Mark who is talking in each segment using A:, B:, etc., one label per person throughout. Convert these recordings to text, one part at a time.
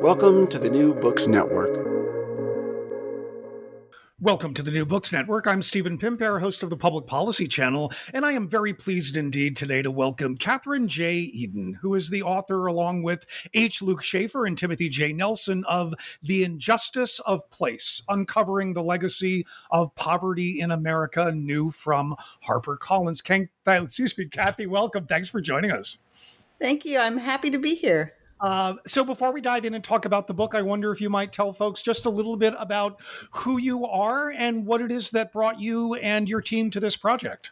A: Welcome to the New Books Network.
B: Welcome to the New Books Network. I'm Stephen Pimpare, host of the Public Policy Channel, and I am very pleased indeed today to welcome Kathryn J. Edin, who is the author, along with H. Luke Schaefer and Timothy J. Nelson, of The Injustice of Place Uncovering the Legacy of Poverty in America, new from HarperCollins. Ken, excuse me, Kathy, welcome. Thanks for joining us.
C: Thank you. I'm happy to be here.
B: Uh, so before we dive in and talk about the book, I wonder if you might tell folks just a little bit about who you are and what it is that brought you and your team to this project.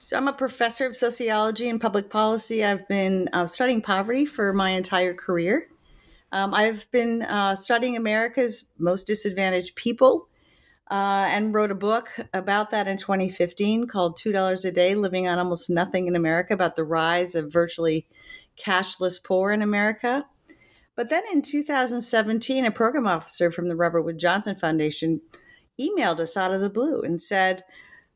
C: So I'm a professor of sociology and public policy. I've been uh, studying poverty for my entire career. Um, I've been uh, studying America's most disadvantaged people uh, and wrote a book about that in 2015 called $2 a Day Living on Almost Nothing in America about the rise of virtually cashless poor in America. But then in 2017, a program officer from the Robert Wood Johnson Foundation emailed us out of the blue and said,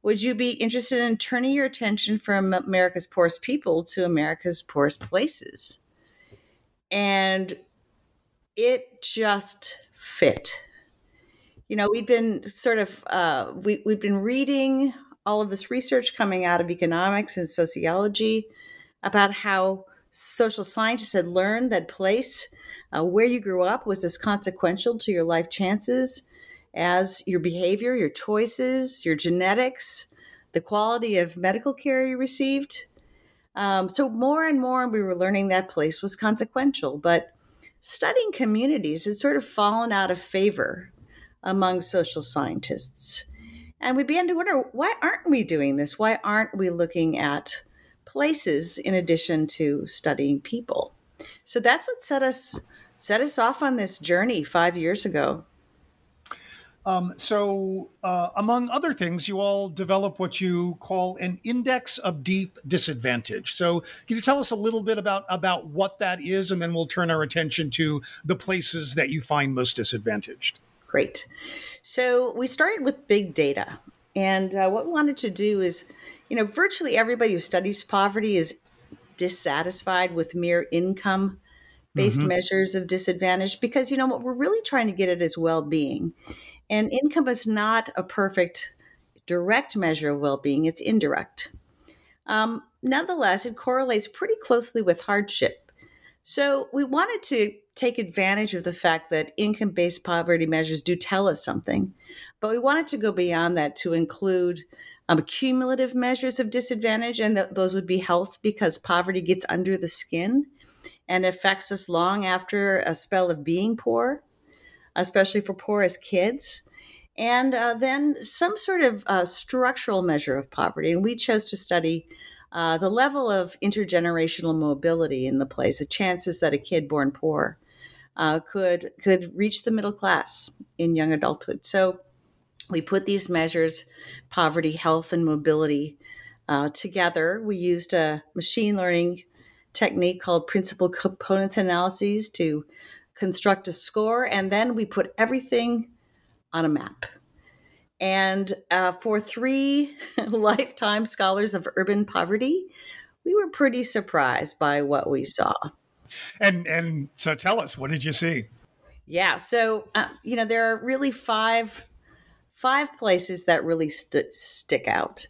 C: Would you be interested in turning your attention from America's poorest people to America's poorest places? And it just fit. You know, we'd been sort of, uh, we, we'd been reading all of this research coming out of economics and sociology about how social scientists had learned that place uh, where you grew up was as consequential to your life chances as your behavior, your choices, your genetics, the quality of medical care you received. Um, so, more and more, we were learning that place was consequential. But studying communities had sort of fallen out of favor among social scientists. And we began to wonder why aren't we doing this? Why aren't we looking at places in addition to studying people. So that's what set us set us off on this journey five years ago.
B: Um, so, uh, among other things, you all develop what you call an index of deep disadvantage. So, can you tell us a little bit about about what that is, and then we'll turn our attention to the places that you find most disadvantaged.
C: Great. So, we started with big data, and uh, what we wanted to do is you know, virtually everybody who studies poverty is dissatisfied with mere income based mm-hmm. measures of disadvantage because, you know, what we're really trying to get at is well being. And income is not a perfect direct measure of well being, it's indirect. Um, nonetheless, it correlates pretty closely with hardship. So we wanted to take advantage of the fact that income based poverty measures do tell us something, but we wanted to go beyond that to include um, cumulative measures of disadvantage, and th- those would be health because poverty gets under the skin and affects us long after a spell of being poor, especially for poor as kids. And uh, then some sort of uh, structural measure of poverty. And we chose to study uh, the level of intergenerational mobility in the place, the chances that a kid born poor uh, could could reach the middle class in young adulthood. So we put these measures, poverty, health, and mobility, uh, together. We used a machine learning technique called principal components analyses to construct a score, and then we put everything on a map. And uh, for three lifetime scholars of urban poverty, we were pretty surprised by what we saw.
B: And and so tell us, what did you see?
C: Yeah, so uh, you know there are really five five places that really st- stick out.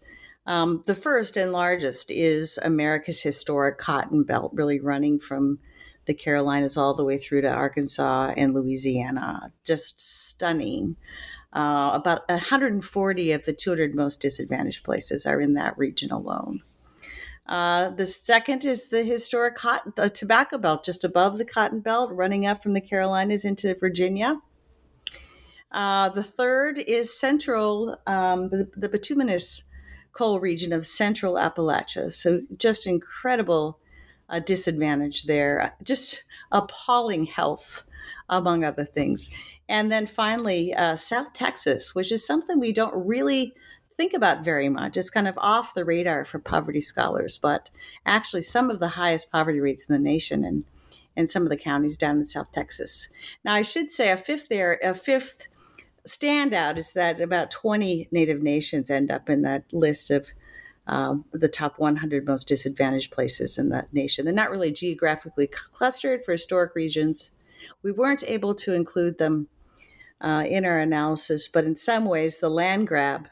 C: Um, the first and largest is America's historic cotton belt, really running from the Carolinas all the way through to Arkansas and Louisiana. Just stunning. Uh, about 140 of the 200 most disadvantaged places are in that region alone. Uh, the second is the historic cotton, uh, tobacco belt, just above the cotton belt, running up from the Carolinas into Virginia. Uh, the third is central, um, the, the, bituminous coal region of central Appalachia. So just incredible uh, disadvantage there, just appalling health, among other things. And then finally, uh, South Texas, which is something we don't really think about very much. It's kind of off the radar for poverty scholars, but actually some of the highest poverty rates in the nation and in some of the counties down in South Texas. Now, I should say a fifth there, a fifth standout is that about 20 Native nations end up in that list of um, the top 100 most disadvantaged places in the nation. They're not really geographically clustered for historic regions. We weren't able to include them uh, in our analysis, but in some ways, the land grab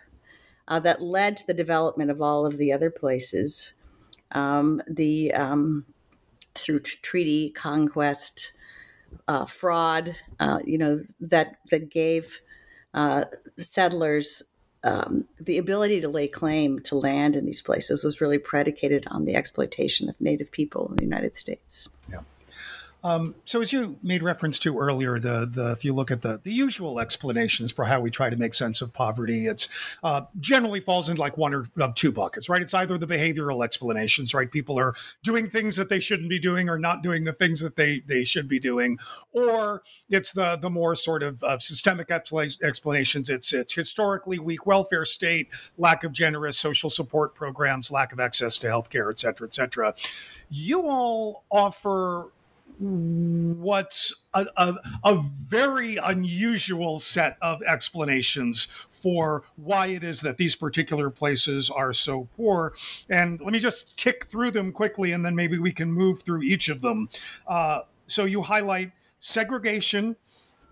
C: uh, that led to the development of all of the other places. Um, the um, through t- treaty conquest, uh, fraud, uh, you know that that gave uh, settlers um, the ability to lay claim to land in these places was really predicated on the exploitation of Native people in the United States.
B: Yeah. Um, so, as you made reference to earlier, the the if you look at the the usual explanations for how we try to make sense of poverty, it's uh, generally falls in like one or uh, two buckets, right? It's either the behavioral explanations, right? People are doing things that they shouldn't be doing, or not doing the things that they they should be doing, or it's the the more sort of uh, systemic explanations. It's it's historically weak welfare state, lack of generous social support programs, lack of access to healthcare, et cetera, et cetera. You all offer what's a, a, a, very unusual set of explanations for why it is that these particular places are so poor. And let me just tick through them quickly, and then maybe we can move through each of them. Uh, so you highlight segregation,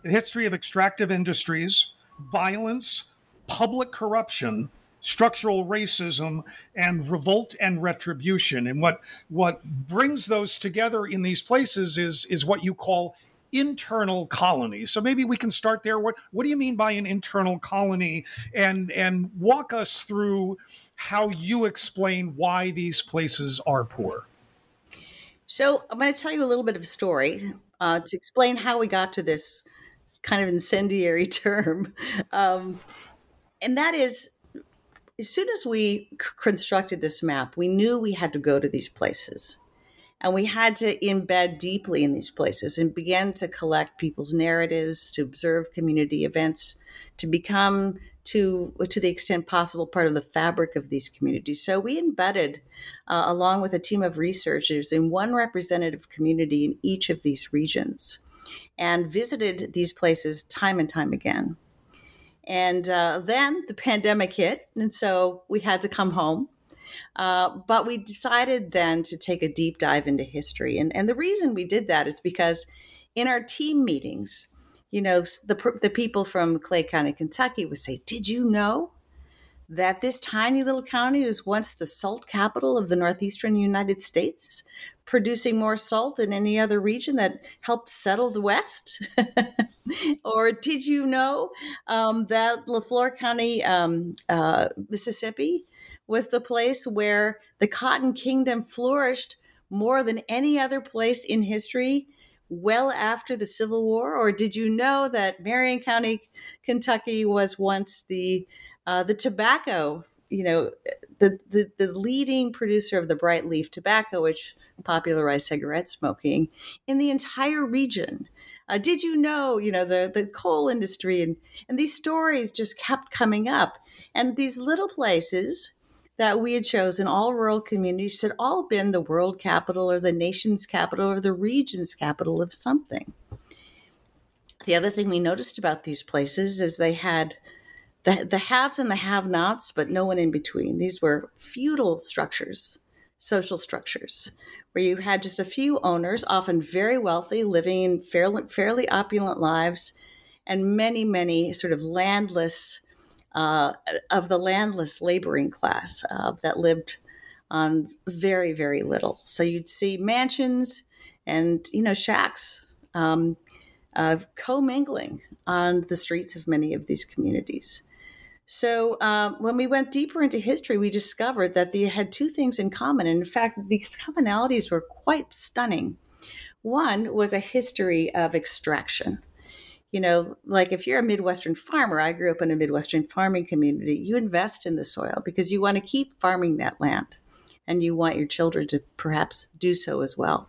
B: the history of extractive industries, violence, public corruption, structural racism and revolt and retribution. And what what brings those together in these places is is what you call internal colonies so maybe we can start there. What what do you mean by an internal colony? And and walk us through how you explain why these places are poor.
C: So i'm going to tell you a little bit of a story uh, to explain how we got to this kind of incendiary term. Um, and that is as soon as we constructed this map, we knew we had to go to these places. And we had to embed deeply in these places and begin to collect people's narratives, to observe community events, to become to to the extent possible part of the fabric of these communities. So we embedded, uh, along with a team of researchers, in one representative community in each of these regions, and visited these places time and time again. And uh, then the pandemic hit, and so we had to come home. Uh, but we decided then to take a deep dive into history. And, and the reason we did that is because in our team meetings, you know, the, the people from Clay County, Kentucky would say, Did you know that this tiny little county was once the salt capital of the northeastern United States? Producing more salt than any other region that helped settle the West? or did you know um, that Leflore County, um, uh, Mississippi, was the place where the Cotton Kingdom flourished more than any other place in history? well after the Civil War? Or did you know that Marion County, Kentucky was once the uh, the tobacco, you know, the, the, the leading producer of the bright leaf tobacco, which popularized cigarette smoking in the entire region. Uh, did you know, you know, the, the coal industry and, and these stories just kept coming up. And these little places that we had chosen, all rural communities, had all been the world capital or the nation's capital or the region's capital of something. The other thing we noticed about these places is they had the, the haves and the have nots, but no one in between. These were feudal structures, social structures, where you had just a few owners, often very wealthy, living fairly, fairly opulent lives, and many, many sort of landless, uh, of the landless laboring class uh, that lived on very, very little. So you'd see mansions and, you know, shacks um, uh, commingling on the streets of many of these communities. So, um, when we went deeper into history, we discovered that they had two things in common. And in fact, these commonalities were quite stunning. One was a history of extraction. You know, like if you're a Midwestern farmer, I grew up in a Midwestern farming community, you invest in the soil because you want to keep farming that land and you want your children to perhaps do so as well.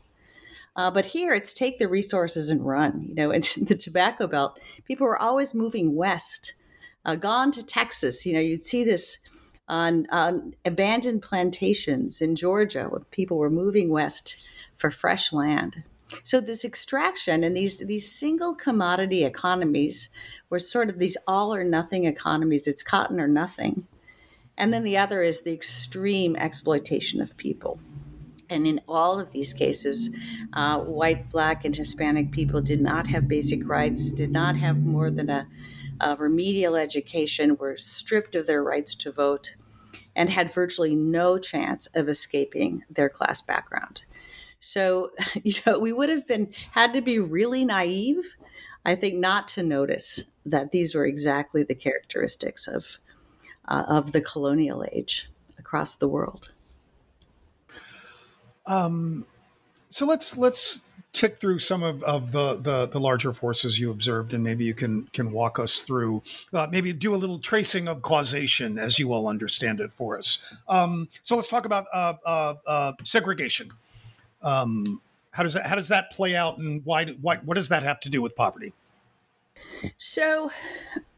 C: Uh, but here it's take the resources and run. You know, in the tobacco belt, people were always moving west uh, gone to Texas. You know, you'd see this on, on abandoned plantations in Georgia where people were moving west for fresh land. So this extraction and these these single commodity economies were sort of these all or nothing economies. It's cotton or nothing. And then the other is the extreme exploitation of people. And in all of these cases, uh, white, black, and Hispanic people did not have basic rights, did not have more than a uh, remedial education, were stripped of their rights to vote, and had virtually no chance of escaping their class background. So, you know, we would have been had to be really naive, I think, not to notice that these were exactly the characteristics of uh, of the colonial age across the world.
B: Um, so let's let's tick through some of, of the, the, the larger forces you observed, and maybe you can can walk us through. Uh, maybe do a little tracing of causation as you all understand it for us. Um, so let's talk about uh, uh, uh segregation. Um, how does that how does that play out, and why what what does that have to do with poverty?
C: So,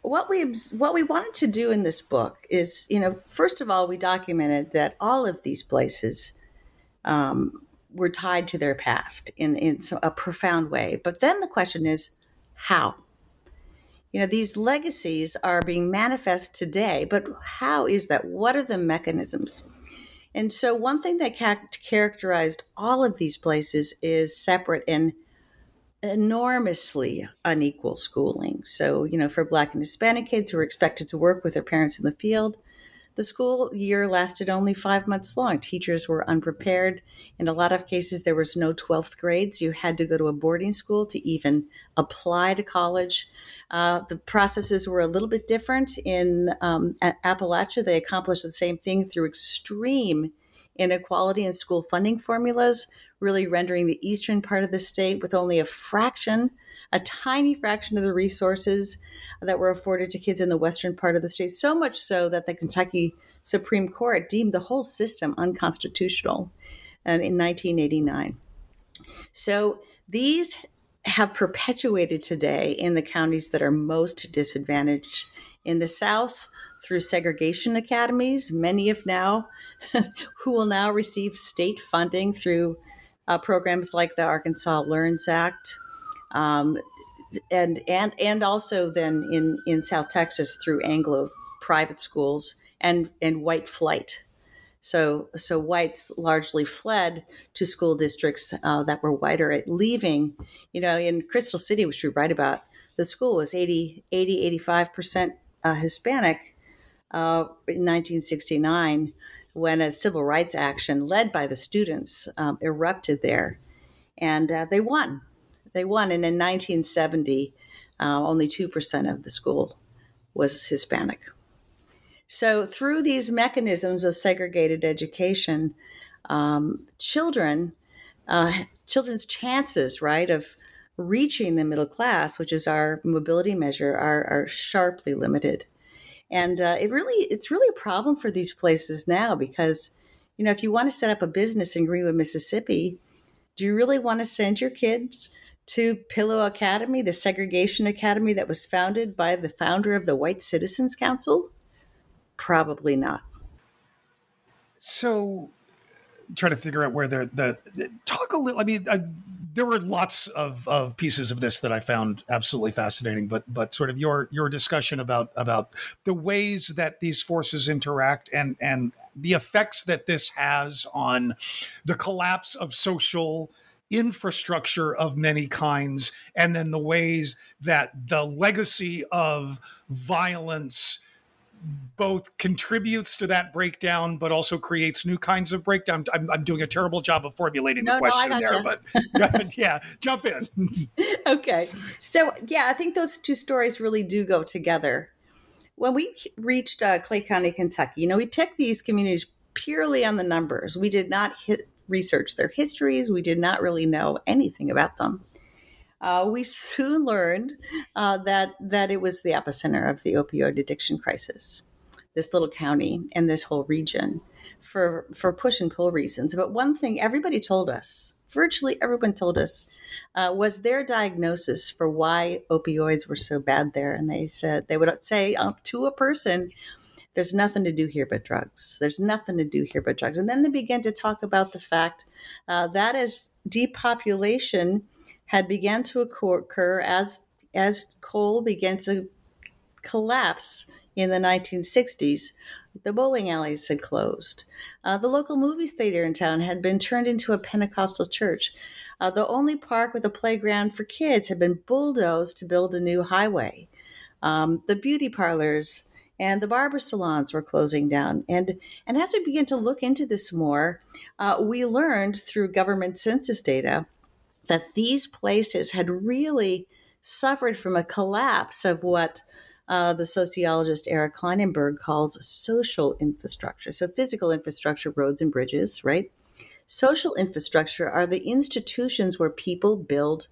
C: what we what we wanted to do in this book is, you know, first of all, we documented that all of these places um, were tied to their past in, in a profound way. But then the question is, how? You know, these legacies are being manifest today, but how is that? What are the mechanisms? And so, one thing that ca- characterized all of these places is separate and enormously unequal schooling. So, you know, for Black and Hispanic kids who are expected to work with their parents in the field, the school year lasted only five months long. Teachers were unprepared. In a lot of cases, there was no 12th grades. You had to go to a boarding school to even apply to college. Uh, the processes were a little bit different. In um, Appalachia, they accomplished the same thing through extreme inequality in school funding formulas, really rendering the eastern part of the state with only a fraction, a tiny fraction of the resources that were afforded to kids in the western part of the state, so much so that the Kentucky Supreme Court deemed the whole system unconstitutional and in 1989. So these have perpetuated today in the counties that are most disadvantaged. In the South, through segregation academies, many of now who will now receive state funding through uh, programs like the Arkansas Learns Act. Um, and and and also then in in South Texas through Anglo private schools and and white flight. So so whites largely fled to school districts uh, that were whiter at leaving. You know, in Crystal City, which we write about, the school was 80, 80 85 percent uh, Hispanic uh, in 1969 when a civil rights action led by the students um, erupted there, and uh, they won they won. And in 1970, uh, only 2% of the school was Hispanic. So, through these mechanisms of segregated education, um, children, uh, children's chances, right, of reaching the middle class, which is our mobility measure, are, are sharply limited. And uh, it really, it's really a problem for these places now because, you know, if you want to set up a business in Greenwood, Mississippi, do you really want to send your kids to Pillow Academy, the segregation academy that was founded by the founder of the White Citizens Council? Probably not.
B: So, trying to figure out where the the, the talk a little. I mean, I, there were lots of, of pieces of this that I found absolutely fascinating, but but sort of your your discussion about about the ways that these forces interact and and the effects that this has on the collapse of social infrastructure of many kinds, and then the ways that the legacy of violence both contributes to that breakdown, but also creates new kinds of breakdown. I'm, I'm doing a terrible job of formulating
C: no,
B: the question
C: no,
B: there, but yeah, jump in.
C: okay. So, yeah, I think those two stories really do go together. When we reached uh, Clay County, Kentucky, you know, we picked these communities purely on the numbers. We did not hit, research their histories, we did not really know anything about them. Uh, we soon learned uh, that that it was the epicenter of the opioid addiction crisis. This little county and this whole region, for for push and pull reasons. But one thing everybody told us, virtually everyone told us, uh, was their diagnosis for why opioids were so bad there. And they said they would say up to a person, there's nothing to do here but drugs. There's nothing to do here but drugs. And then they began to talk about the fact uh, that as depopulation had began to occur as as coal began to collapse in the 1960s. The bowling alleys had closed. Uh, the local movie theater in town had been turned into a Pentecostal church. Uh, the only park with a playground for kids had been bulldozed to build a new highway. Um, the beauty parlors and the barber salons were closing down. And, and as we began to look into this more, uh, we learned through government census data that these places had really suffered from a collapse of what uh, the sociologist Eric Klinenberg calls social infrastructure. So, physical infrastructure, roads and bridges, right? Social infrastructure are the institutions where people build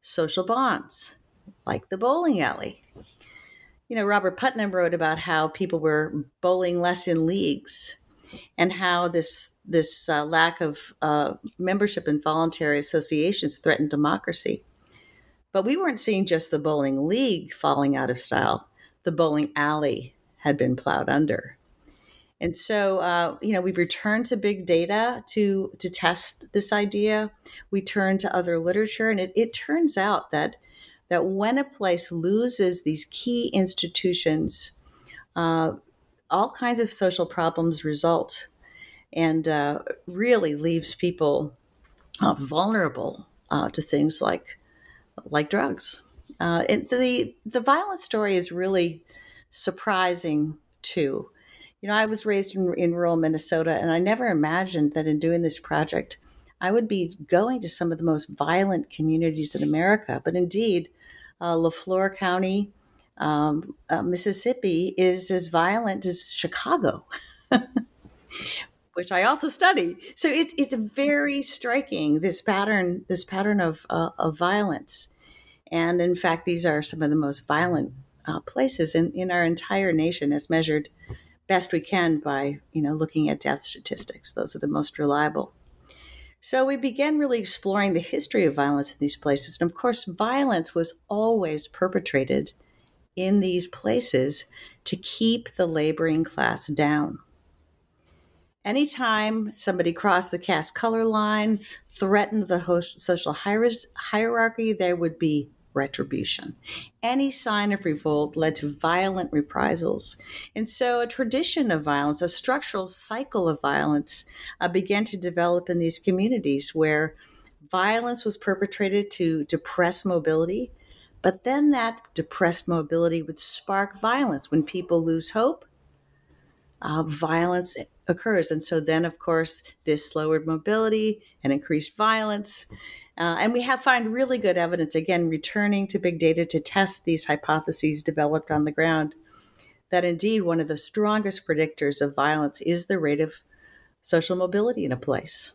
C: social bonds, like the bowling alley. You know, Robert Putnam wrote about how people were bowling less in leagues and how this this uh, lack of uh, membership in voluntary associations threatened democracy. But we weren't seeing just the bowling league falling out of style; the bowling alley had been plowed under. And so, uh, you know, we returned to big data to to test this idea. We turned to other literature, and it, it turns out that that when a place loses these key institutions, uh, all kinds of social problems result and uh, really leaves people uh, vulnerable uh, to things like like drugs. Uh, and the the violent story is really surprising too. You know, I was raised in, in rural Minnesota, and I never imagined that in doing this project, I would be going to some of the most violent communities in America. But indeed, uh, Leflore County, um, uh, Mississippi is as violent as Chicago, which I also study. So it's it's very striking this pattern this pattern of uh, of violence, and in fact, these are some of the most violent uh, places in in our entire nation, as measured best we can by you know looking at death statistics. Those are the most reliable. So we began really exploring the history of violence in these places. And of course, violence was always perpetrated in these places to keep the laboring class down. Anytime somebody crossed the caste color line, threatened the social hierarchy, there would be retribution. Any sign of revolt led to violent reprisals. And so a tradition of violence, a structural cycle of violence, uh, began to develop in these communities where violence was perpetrated to depress mobility, but then that depressed mobility would spark violence. When people lose hope, uh, violence occurs. And so then, of course, this lowered mobility and increased violence. Uh, and we have found really good evidence, again, returning to big data to test these hypotheses developed on the ground, that indeed one of the strongest predictors of violence is the rate of social mobility in a place.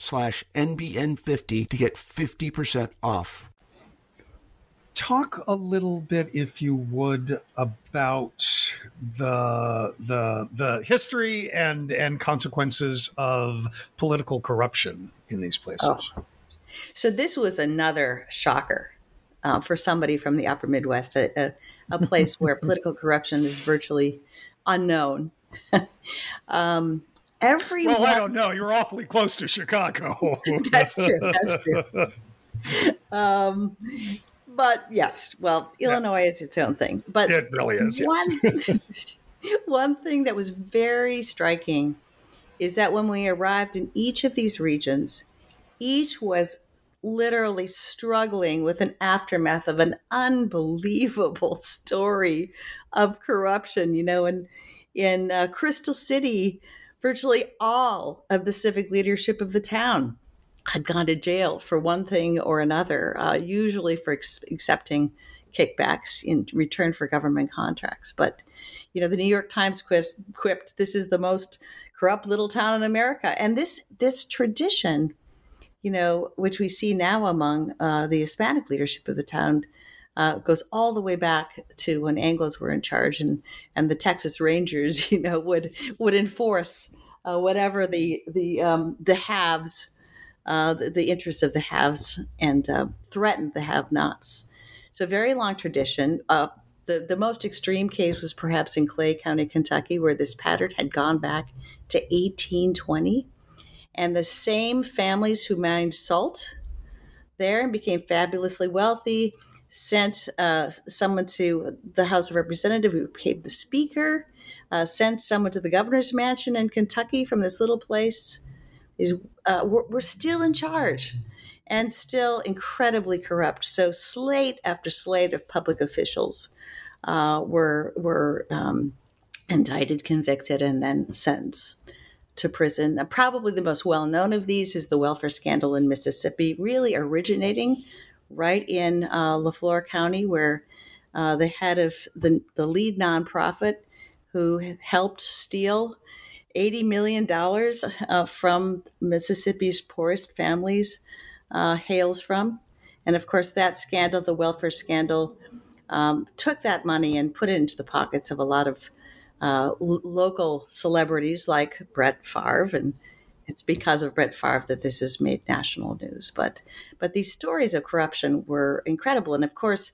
D: slash NBN50 to get 50% off.
B: Talk a little bit, if you would, about the the the history and and consequences of political corruption in these places. Oh.
C: So this was another shocker uh, for somebody from the Upper Midwest, a, a, a place where political corruption is virtually unknown. um, everyone.
B: Well, I don't know. You're awfully close to Chicago.
C: that's true. That's true. Um, but yes, well, Illinois yeah. is its own thing. But
B: it really is.
C: One, yes. one thing that was very striking is that when we arrived in each of these regions, each was literally struggling with an aftermath of an unbelievable story of corruption. You know, and in uh, Crystal City, virtually all of the civic leadership of the town had gone to jail for one thing or another, uh, usually for ex- accepting kickbacks in return for government contracts. But, you know, the New York Times quipped, this is the most corrupt little town in America. And this, this tradition, you know, which we see now among uh, the Hispanic leadership of the town, uh, goes all the way back to when Anglos were in charge, and and the Texas Rangers, you know, would would enforce uh, whatever the the um, the haves, uh, the, the, interests of the haves, and uh, threatened the have-nots. So very long tradition. Uh, the the most extreme case was perhaps in Clay County, Kentucky, where this pattern had gone back to 1820, and the same families who mined salt there and became fabulously wealthy sent uh, someone to the House of Representatives who became the Speaker, uh, sent someone to the governor's mansion in Kentucky from this little place. Is uh, we're, we're, still in charge and still incredibly corrupt. So slate after slate of public officials uh, were were um, indicted, convicted, and then sentenced to prison. probably the most well known of these is the welfare scandal in Mississippi, really originating right in uh, Leflore County, where uh, the head of the, the lead nonprofit who helped steal $80 million uh, from Mississippi's poorest families uh, hails from. And of course, that scandal, the welfare scandal, um, took that money and put it into the pockets of a lot of uh, l- local celebrities like Brett Favre and it's because of Brett Favre that this has made national news. But but these stories of corruption were incredible, and of course,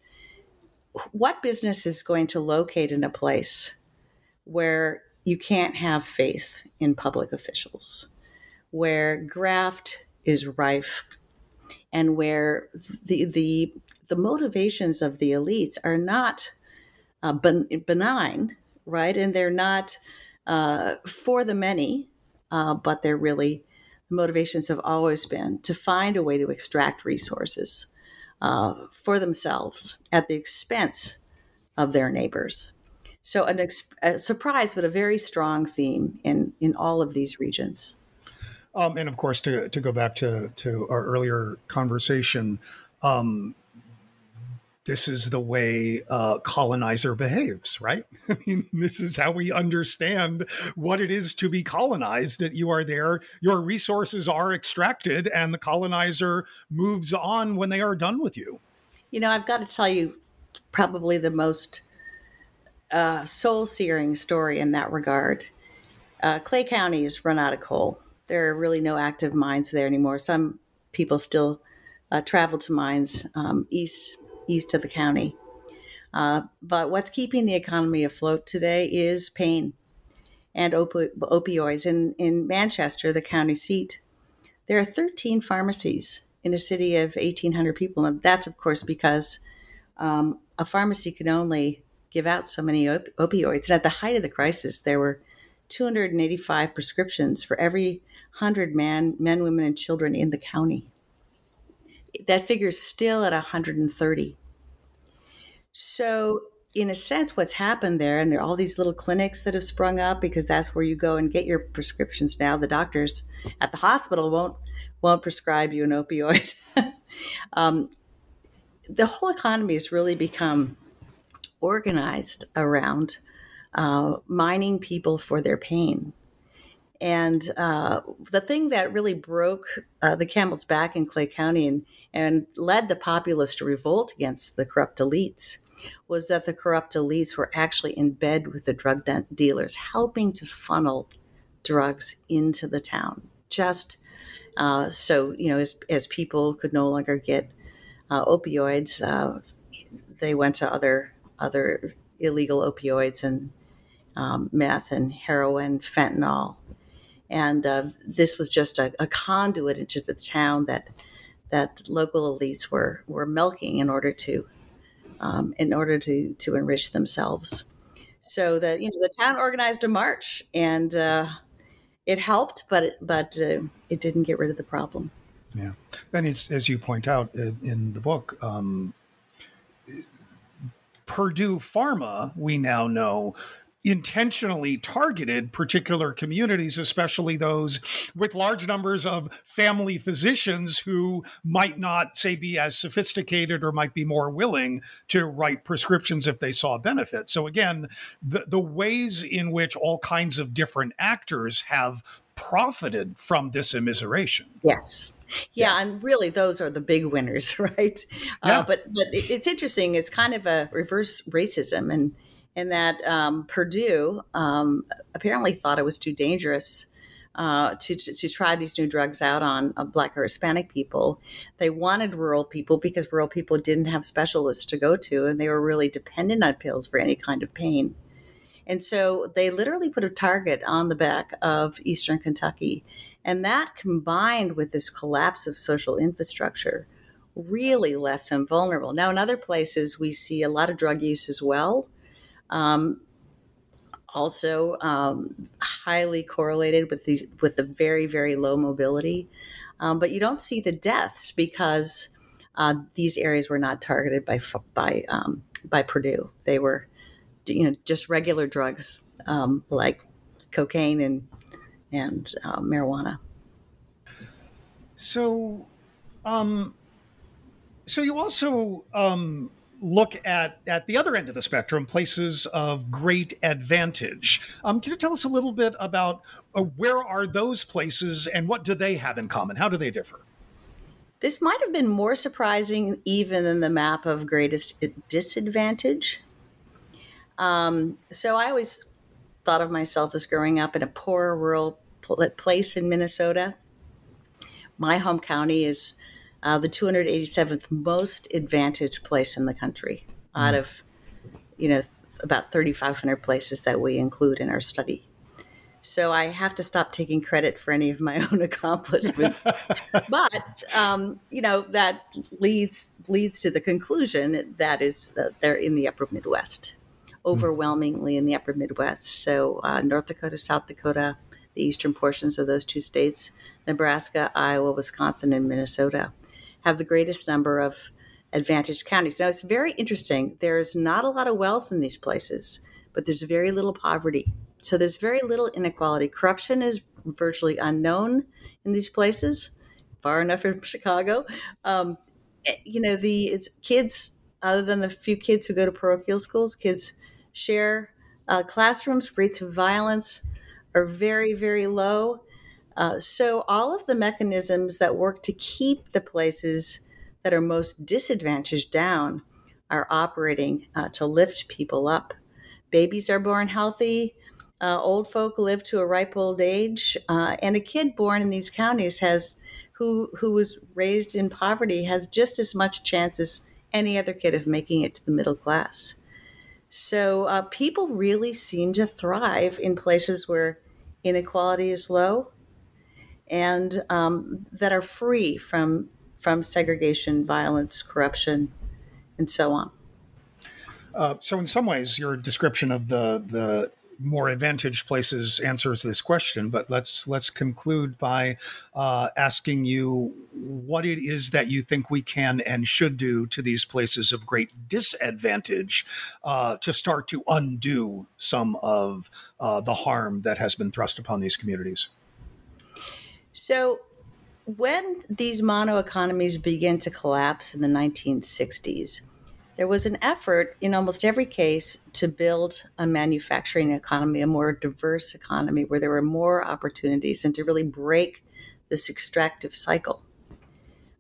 C: what business is going to locate in a place where you can't have faith in public officials, where graft is rife, and where the the the motivations of the elites are not uh, benign, right? And they're not uh, for the many uh, but they're really the motivations have always been to find a way to extract resources uh, for themselves at the expense of their neighbors. So, an ex- a surprise, but a very strong theme in in all of these regions.
B: Um, and of course, to, to go back to, to our earlier conversation, um, this is the way a colonizer behaves, right? I mean, this is how we understand what it is to be colonized. That you are there, your resources are extracted, and the colonizer moves on when they are done with you.
C: You know, I've got to tell you, probably the most uh, soul searing story in that regard. Uh, Clay County has run out of coal. There are really no active mines there anymore. Some people still uh, travel to mines um, east east of the county. Uh, but what's keeping the economy afloat today is pain and opioids. In, in Manchester, the county seat, there are 13 pharmacies in a city of 1,800 people. And that's, of course, because um, a pharmacy can only give out so many op- opioids. And at the height of the crisis, there were 285 prescriptions for every 100 man, men, women, and children in the county. That figure is still at 130. So, in a sense, what's happened there, and there are all these little clinics that have sprung up because that's where you go and get your prescriptions now. The doctors at the hospital won't won't prescribe you an opioid. um, the whole economy has really become organized around uh, mining people for their pain. And uh, the thing that really broke uh, the camel's back in Clay County and, and led the populace to revolt against the corrupt elites was that the corrupt elites were actually in bed with the drug de- dealers, helping to funnel drugs into the town. Just uh, so, you know, as, as people could no longer get uh, opioids, uh, they went to other other illegal opioids and um, meth and heroin, fentanyl, and uh, this was just a, a, conduit into the town that that local elites were were milking in order to um, in order to to enrich themselves. So the you know the town organized a march and uh, it helped, but it, but uh, it didn't get rid of the problem.
B: Yeah, and it's, as you point out in the book, um, Purdue Pharma, we now know, intentionally targeted particular communities, especially those with large numbers of family physicians who might not, say, be as sophisticated or might be more willing to write prescriptions if they saw benefit. So, again, the, the ways in which all kinds of different actors have profited from this immiseration.
C: Yes. Yeah, yeah, and really those are the big winners, right? Uh, yeah. Uh, but but it's interesting. It's kind of a reverse racism, and in that um, Purdue um, apparently thought it was too dangerous uh, to, to, to, try these new drugs out on uh, Black or Hispanic people. They wanted rural people because rural people didn't have specialists to go to, and they were really dependent on pills for any kind of pain. And so they literally put a target on the back of Eastern Kentucky. And that combined with this collapse of social infrastructure really left them vulnerable. Now, in other places, we see a lot of drug use as well. Um, also, um, highly correlated with the with the very very low mobility, um, but you don't see the deaths because uh, these areas were not targeted by by um, by Purdue. They were, you know, just regular drugs um, like cocaine and and uh, marijuana.
B: So, um, so you also um, look at at the other end of the spectrum, places of great advantage. Um, can you tell us a little bit about uh, where are those places and what do they have in common? How do they differ?
C: This might have been more surprising even than the map of greatest disadvantage. Um, so I always thought of myself as growing up in a poor rural place in Minnesota. My home county is uh, the 287th most advantaged place in the country mm. out of, you know, about 3,500 places that we include in our study. So I have to stop taking credit for any of my own accomplishments. but um, you know that leads leads to the conclusion that is that they're in the Upper Midwest, mm. overwhelmingly in the Upper Midwest. So uh, North Dakota, South Dakota, the eastern portions of those two states, Nebraska, Iowa, Wisconsin, and Minnesota have the greatest number of advantaged counties. Now, it's very interesting. There's not a lot of wealth in these places, but there's very little poverty. So there's very little inequality. Corruption is virtually unknown in these places, far enough from Chicago. Um, eh, you know, the it's kids, other than the few kids who go to parochial schools, kids share uh, classrooms. Rates of violence are very, very low. Uh, so, all of the mechanisms that work to keep the places that are most disadvantaged down are operating uh, to lift people up. Babies are born healthy. Uh, old folk live to a ripe old age, uh, and a kid born in these counties has who who was raised in poverty has just as much chance as any other kid of making it to the middle class. So uh, people really seem to thrive in places where inequality is low and um, that are free from from segregation, violence, corruption, and so on.
B: Uh, so, in some ways, your description of the the more advantaged places answers this question. But let's let's conclude by uh, asking you what it is that you think we can and should do to these places of great disadvantage uh, to start to undo some of uh, the harm that has been thrust upon these communities.
C: So, when these mono economies began to collapse in the 1960s, there was an effort in almost every case to build a manufacturing economy, a more diverse economy where there were more opportunities and to really break this extractive cycle.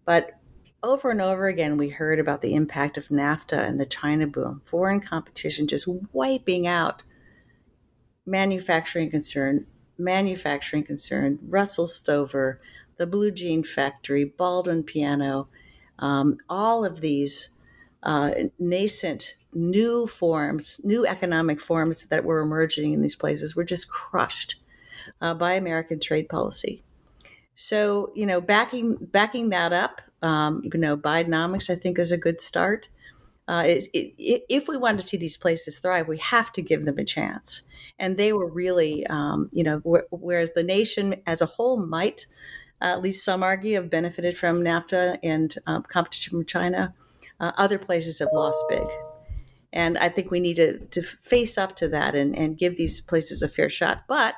C: But over and over again, we heard about the impact of NAFTA and the China boom, foreign competition just wiping out manufacturing concern, manufacturing concern, Russell Stover, the Blue Jean Factory, Baldwin Piano, um, all of these uh, nascent new forms, new economic forms that were emerging in these places were just crushed uh, by American trade policy. So, you know, backing backing that up, um, you know, Bidenomics, I think, is a good start. Uh, it, it, if we want to see these places thrive, we have to give them a chance. And they were really, um, you know, wh- whereas the nation as a whole might, uh, at least some argue, have benefited from NAFTA and um, competition from China uh, other places have lost big. And I think we need to, to face up to that and, and give these places a fair shot. But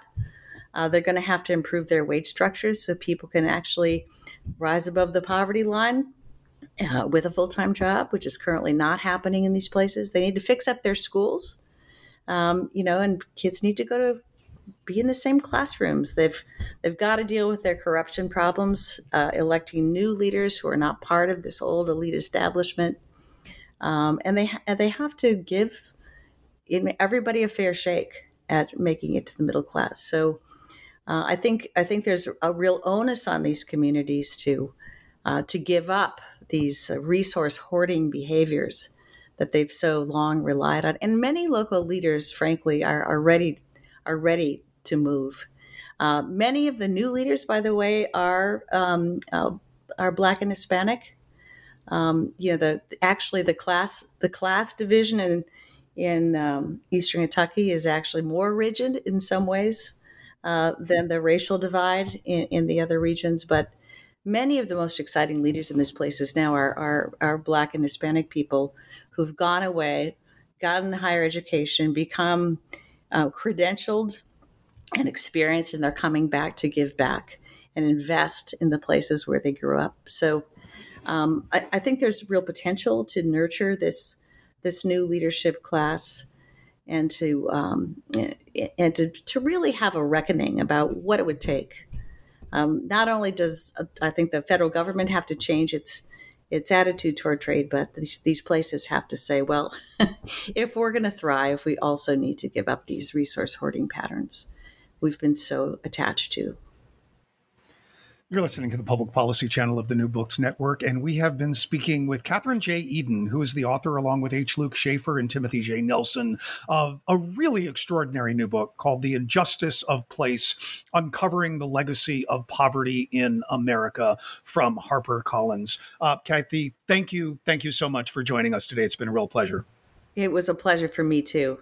C: uh, they're going to have to improve their wage structures so people can actually rise above the poverty line uh, with a full time job, which is currently not happening in these places. They need to fix up their schools, um, you know, and kids need to go to be in the same classrooms. They've they've got to deal with their corruption problems, uh, electing new leaders who are not part of this old elite establishment, um, and they and they have to give everybody a fair shake at making it to the middle class. So. Uh, I think I think there's a real onus on these communities to uh, to give up these resource hoarding behaviors that they've so long relied on, and many local leaders, frankly, are, are ready are ready to move. Uh, many of the new leaders, by the way, are um, uh, are Black and Hispanic. Um, you know, the actually the class the class division in in um, Eastern Kentucky is actually more rigid in some ways uh, than the racial divide in, in, the other regions. But many of the most exciting leaders in these places now are are, are Black and Hispanic people who've gone away, gotten higher education, become uh, credentialed and experienced, and they're coming back to give back and invest in the places where they grew up. So um, I, I, think there's real potential to nurture this this new leadership class and to um, and to, to really have a reckoning about what it would take. Um, not only does uh, I think the federal government have to change its its attitude toward trade, but these, these places have to say, well, if we're going to thrive, we also need to give up these resource hoarding patterns we've been so attached to.
B: You're listening to the public policy channel of the New Books Network, and we have been speaking with Kathryn J. Edin, who is the author, along with H. Luke Schaefer and Timothy J. Nelson, of a really extraordinary new book called The Injustice of Place Uncovering the Legacy of Poverty in America from HarperCollins. Uh, Kathy, thank you. Thank you so much for joining us today. It's been a real pleasure.
C: It was a pleasure for me, too.